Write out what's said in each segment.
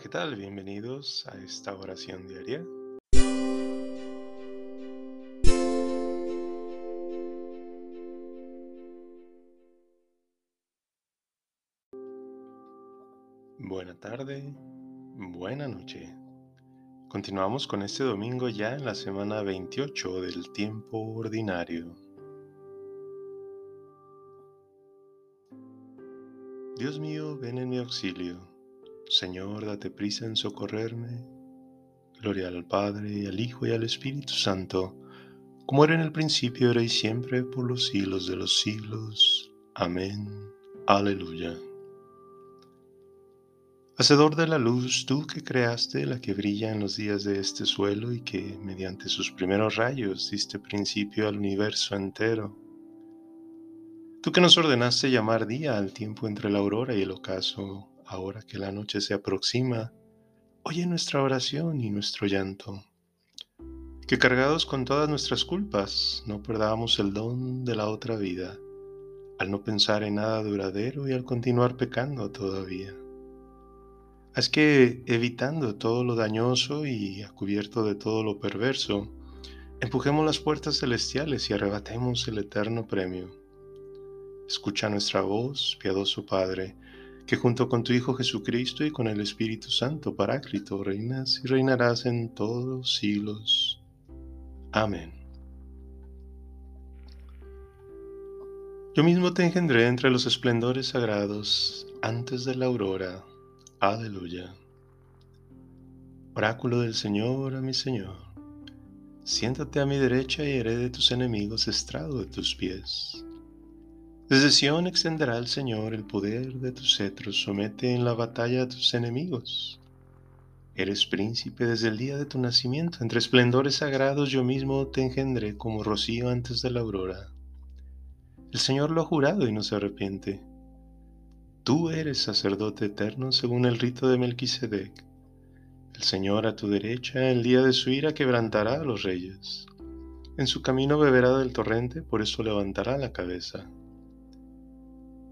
¿qué tal? Bienvenidos a esta oración diaria. Buena tarde, buena noche. Continuamos con este domingo ya en la semana 28 del tiempo ordinario. Dios mío, ven en mi auxilio. Señor, date prisa en socorrerme. Gloria al Padre, y al Hijo, y al Espíritu Santo, como era en el principio, ahora y siempre, por los siglos de los siglos. Amén. Aleluya. Hacedor de la luz, tú que creaste la que brilla en los días de este suelo y que, mediante sus primeros rayos, diste principio al universo entero. Tú que nos ordenaste llamar día al tiempo entre la aurora y el ocaso, ahora que la noche se aproxima, oye nuestra oración y nuestro llanto. Que cargados con todas nuestras culpas, no perdamos el don de la otra vida, al no pensar en nada duradero y al continuar pecando todavía. Es que, evitando todo lo dañoso y a cubierto de todo lo perverso, empujemos las puertas celestiales y arrebatemos el eterno premio. Escucha nuestra voz, piadoso Padre, que junto con tu Hijo Jesucristo y con el Espíritu Santo Paráclito reinas y reinarás en todos los siglos. Amén. Yo mismo te engendré entre los esplendores sagrados antes de la aurora Aleluya. Oráculo del Señor a mi Señor, siéntate a mi derecha y haré de tus enemigos estrado de tus pies. Desde Sión extenderá el Señor el poder de tus cetros, somete en la batalla a tus enemigos. Eres príncipe desde el día de tu nacimiento, entre esplendores sagrados yo mismo te engendré como rocío antes de la aurora. El Señor lo ha jurado y no se arrepiente Tú eres sacerdote eterno según el rito de Melquisedec. El Señor a tu derecha, el día de su ira, quebrantará a los reyes. En su camino beberá del torrente, por eso levantará la cabeza.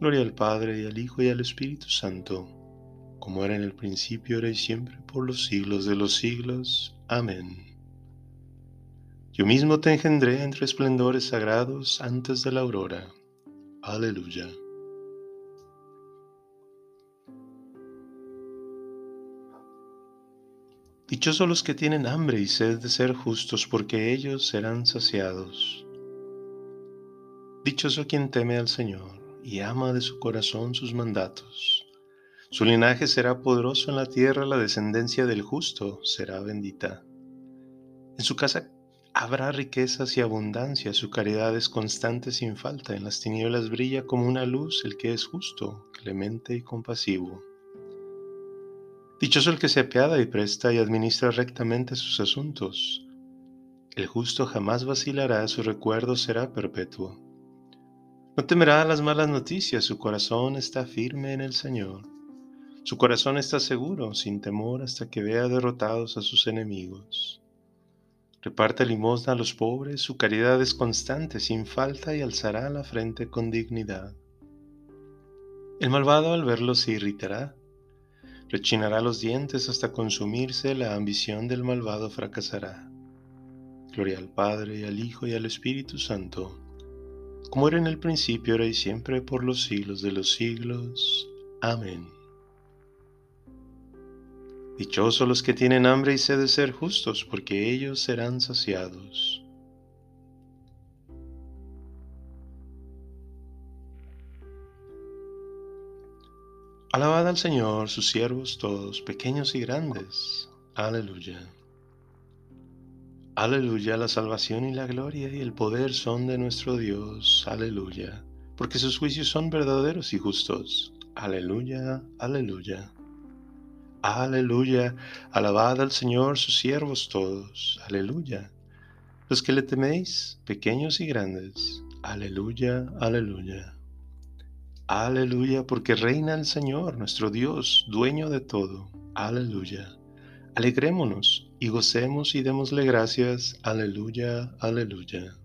Gloria al Padre y al Hijo y al Espíritu Santo, como era en el principio, ahora y siempre, por los siglos de los siglos. Amén. Yo mismo te engendré entre esplendores sagrados antes de la aurora. Aleluya. Dichosos los que tienen hambre y sed de ser justos, porque ellos serán saciados. Dichoso quien teme al Señor y ama de su corazón sus mandatos. Su linaje será poderoso en la tierra, la descendencia del justo será bendita. En su casa habrá riquezas y abundancia, su caridad es constante sin falta, en las tinieblas brilla como una luz el que es justo, clemente y compasivo. Dichoso el que se apiada y presta y administra rectamente sus asuntos. El justo jamás vacilará, su recuerdo será perpetuo. No temerá las malas noticias, su corazón está firme en el Señor. Su corazón está seguro, sin temor, hasta que vea derrotados a sus enemigos. Reparte limosna a los pobres, su caridad es constante, sin falta, y alzará la frente con dignidad. El malvado al verlo se irritará, Rechinará los dientes hasta consumirse, la ambición del malvado fracasará. Gloria al Padre, al Hijo, y al Espíritu Santo, como era en el principio, ahora y siempre, por los siglos de los siglos. Amén. Dichosos los que tienen hambre y sed de ser justos, porque ellos serán saciados. Alabad al Señor, sus siervos todos, pequeños y grandes. Aleluya. Aleluya, la salvación y la gloria y el poder son de nuestro Dios. Aleluya. Porque sus juicios son verdaderos y justos. Aleluya, aleluya. Aleluya. Alabad al Señor, sus siervos todos. Aleluya. Los que le teméis, pequeños y grandes. Aleluya, aleluya. Aleluya, porque reina el Señor, nuestro Dios, dueño de todo. Aleluya. Alegrémonos y gocemos y démosle gracias. Aleluya, aleluya.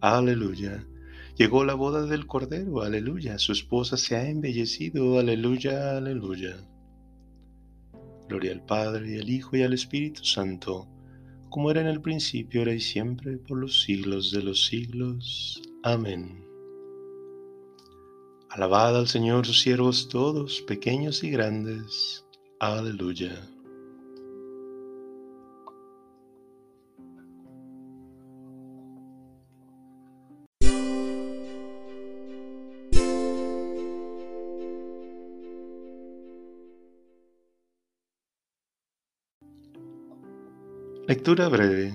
Aleluya. Llegó la boda del Cordero, aleluya. Su esposa se ha embellecido, aleluya, aleluya. Gloria al Padre y al Hijo y al Espíritu Santo, como era en el principio, ahora y siempre, por los siglos de los siglos. Amén. Alabad al Señor sus siervos todos, pequeños y grandes. Aleluya. Lectura breve.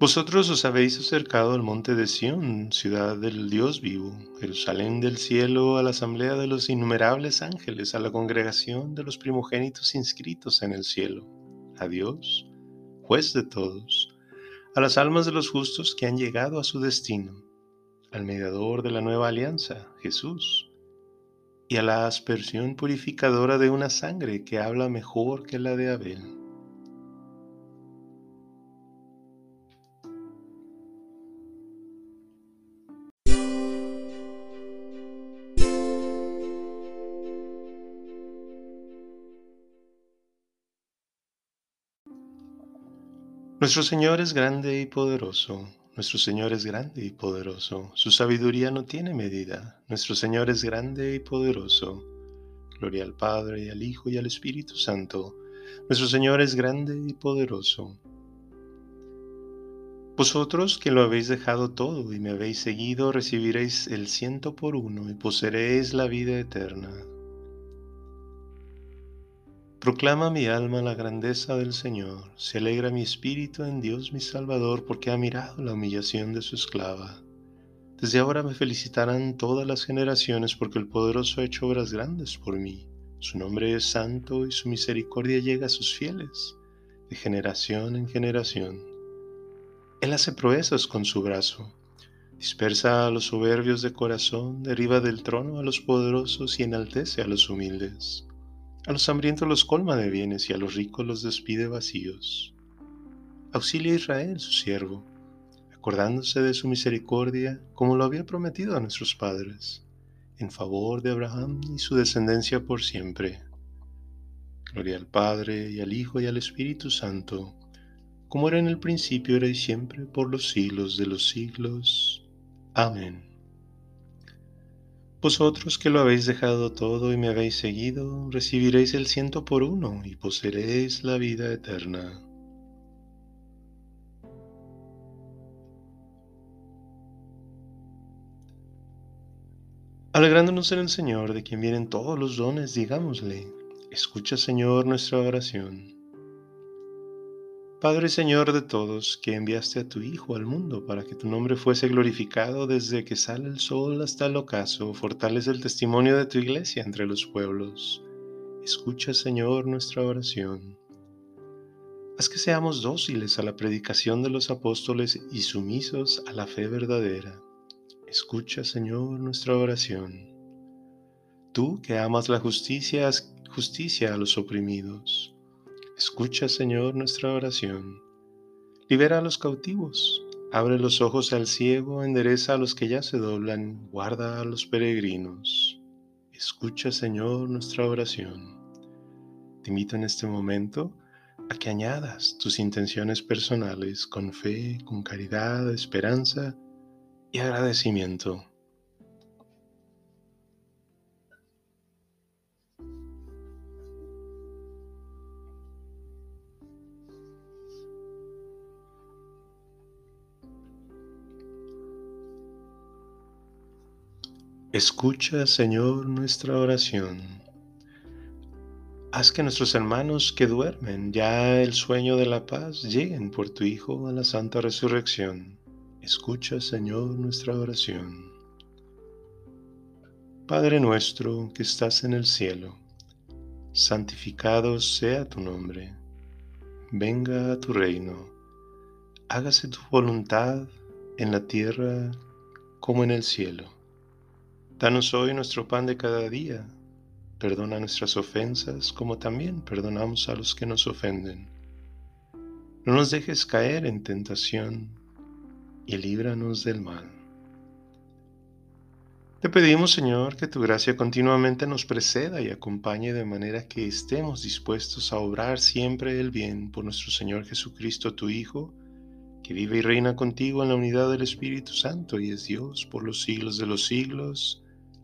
Vosotros os habéis acercado al monte de Sión, ciudad del Dios vivo, Jerusalén del cielo, a la asamblea de los innumerables ángeles, a la congregación de los primogénitos inscritos en el cielo, a Dios, juez de todos, a las almas de los justos que han llegado a su destino, al mediador de la nueva alianza, Jesús, y a la aspersión purificadora de una sangre que habla mejor que la de Abel Nuestro Señor es grande y poderoso. Nuestro Señor es grande y poderoso. Su sabiduría no tiene medida. Nuestro Señor es grande y poderoso. Gloria al Padre y al Hijo y al Espíritu Santo. Nuestro Señor es grande y poderoso. Vosotros que lo habéis dejado todo y me habéis seguido, recibiréis el ciento por uno y poseeréis la vida eterna. Proclama mi alma la grandeza del Señor, se alegra mi espíritu en Dios mi Salvador, porque ha mirado la humillación de su esclava. Desde ahora me felicitarán todas las generaciones, porque el poderoso ha hecho obras grandes por mí. Su nombre es santo y su misericordia llega a sus fieles, de generación en generación. Él hace proezas con su brazo, dispersa a los soberbios de corazón, derriba del trono a los poderosos y enaltece a los humildes. A los hambrientos los colma de bienes y a los ricos los despide vacíos. Auxilia a Israel, su siervo, acordándose de su misericordia, como lo había prometido a nuestros padres, en favor de Abraham y su descendencia por siempre. Gloria al Padre y al Hijo y al Espíritu Santo, como era en el principio, era y siempre, por los siglos de los siglos. Amén. Vosotros que lo habéis dejado todo y me habéis seguido, recibiréis el ciento por uno y poseeréis la vida eterna. Alegrándonos en el Señor, de quien vienen todos los dones, digámosle, escucha Señor nuestra oración. Padre Señor de todos, que enviaste a tu Hijo al mundo para que tu nombre fuese glorificado desde que sale el sol hasta el ocaso, fortalece el testimonio de tu iglesia entre los pueblos. Escucha, Señor, nuestra oración. Haz que seamos dóciles a la predicación de los apóstoles y sumisos a la fe verdadera. Escucha, Señor, nuestra oración. Tú que amas la justicia, haz justicia a los oprimidos Escucha, Señor, nuestra oración. Libera a los cautivos, abre los ojos al ciego, endereza a los que ya se doblan, guarda a los peregrinos. Escucha, Señor, nuestra oración. Te invito en este momento a que añadas tus intenciones personales con fe, con caridad, esperanza y agradecimiento. Escucha, Señor, nuestra oración. Haz que nuestros hermanos que duermen ya el sueño de la paz lleguen por tu Hijo a la santa resurrección. Escucha, Señor, nuestra oración. Padre nuestro que estás en el cielo, santificado sea tu nombre. Venga a tu reino. Hágase tu voluntad en la tierra como en el cielo. Danos hoy nuestro pan de cada día. Perdona nuestras ofensas como también perdonamos a los que nos ofenden. No nos dejes caer en tentación y líbranos del mal. Te pedimos, Señor, que tu gracia continuamente nos preceda y acompañe de manera que estemos dispuestos a obrar siempre el bien por nuestro Señor Jesucristo, tu Hijo, que vive y reina contigo en la unidad del Espíritu Santo y es Dios por los siglos de los siglos.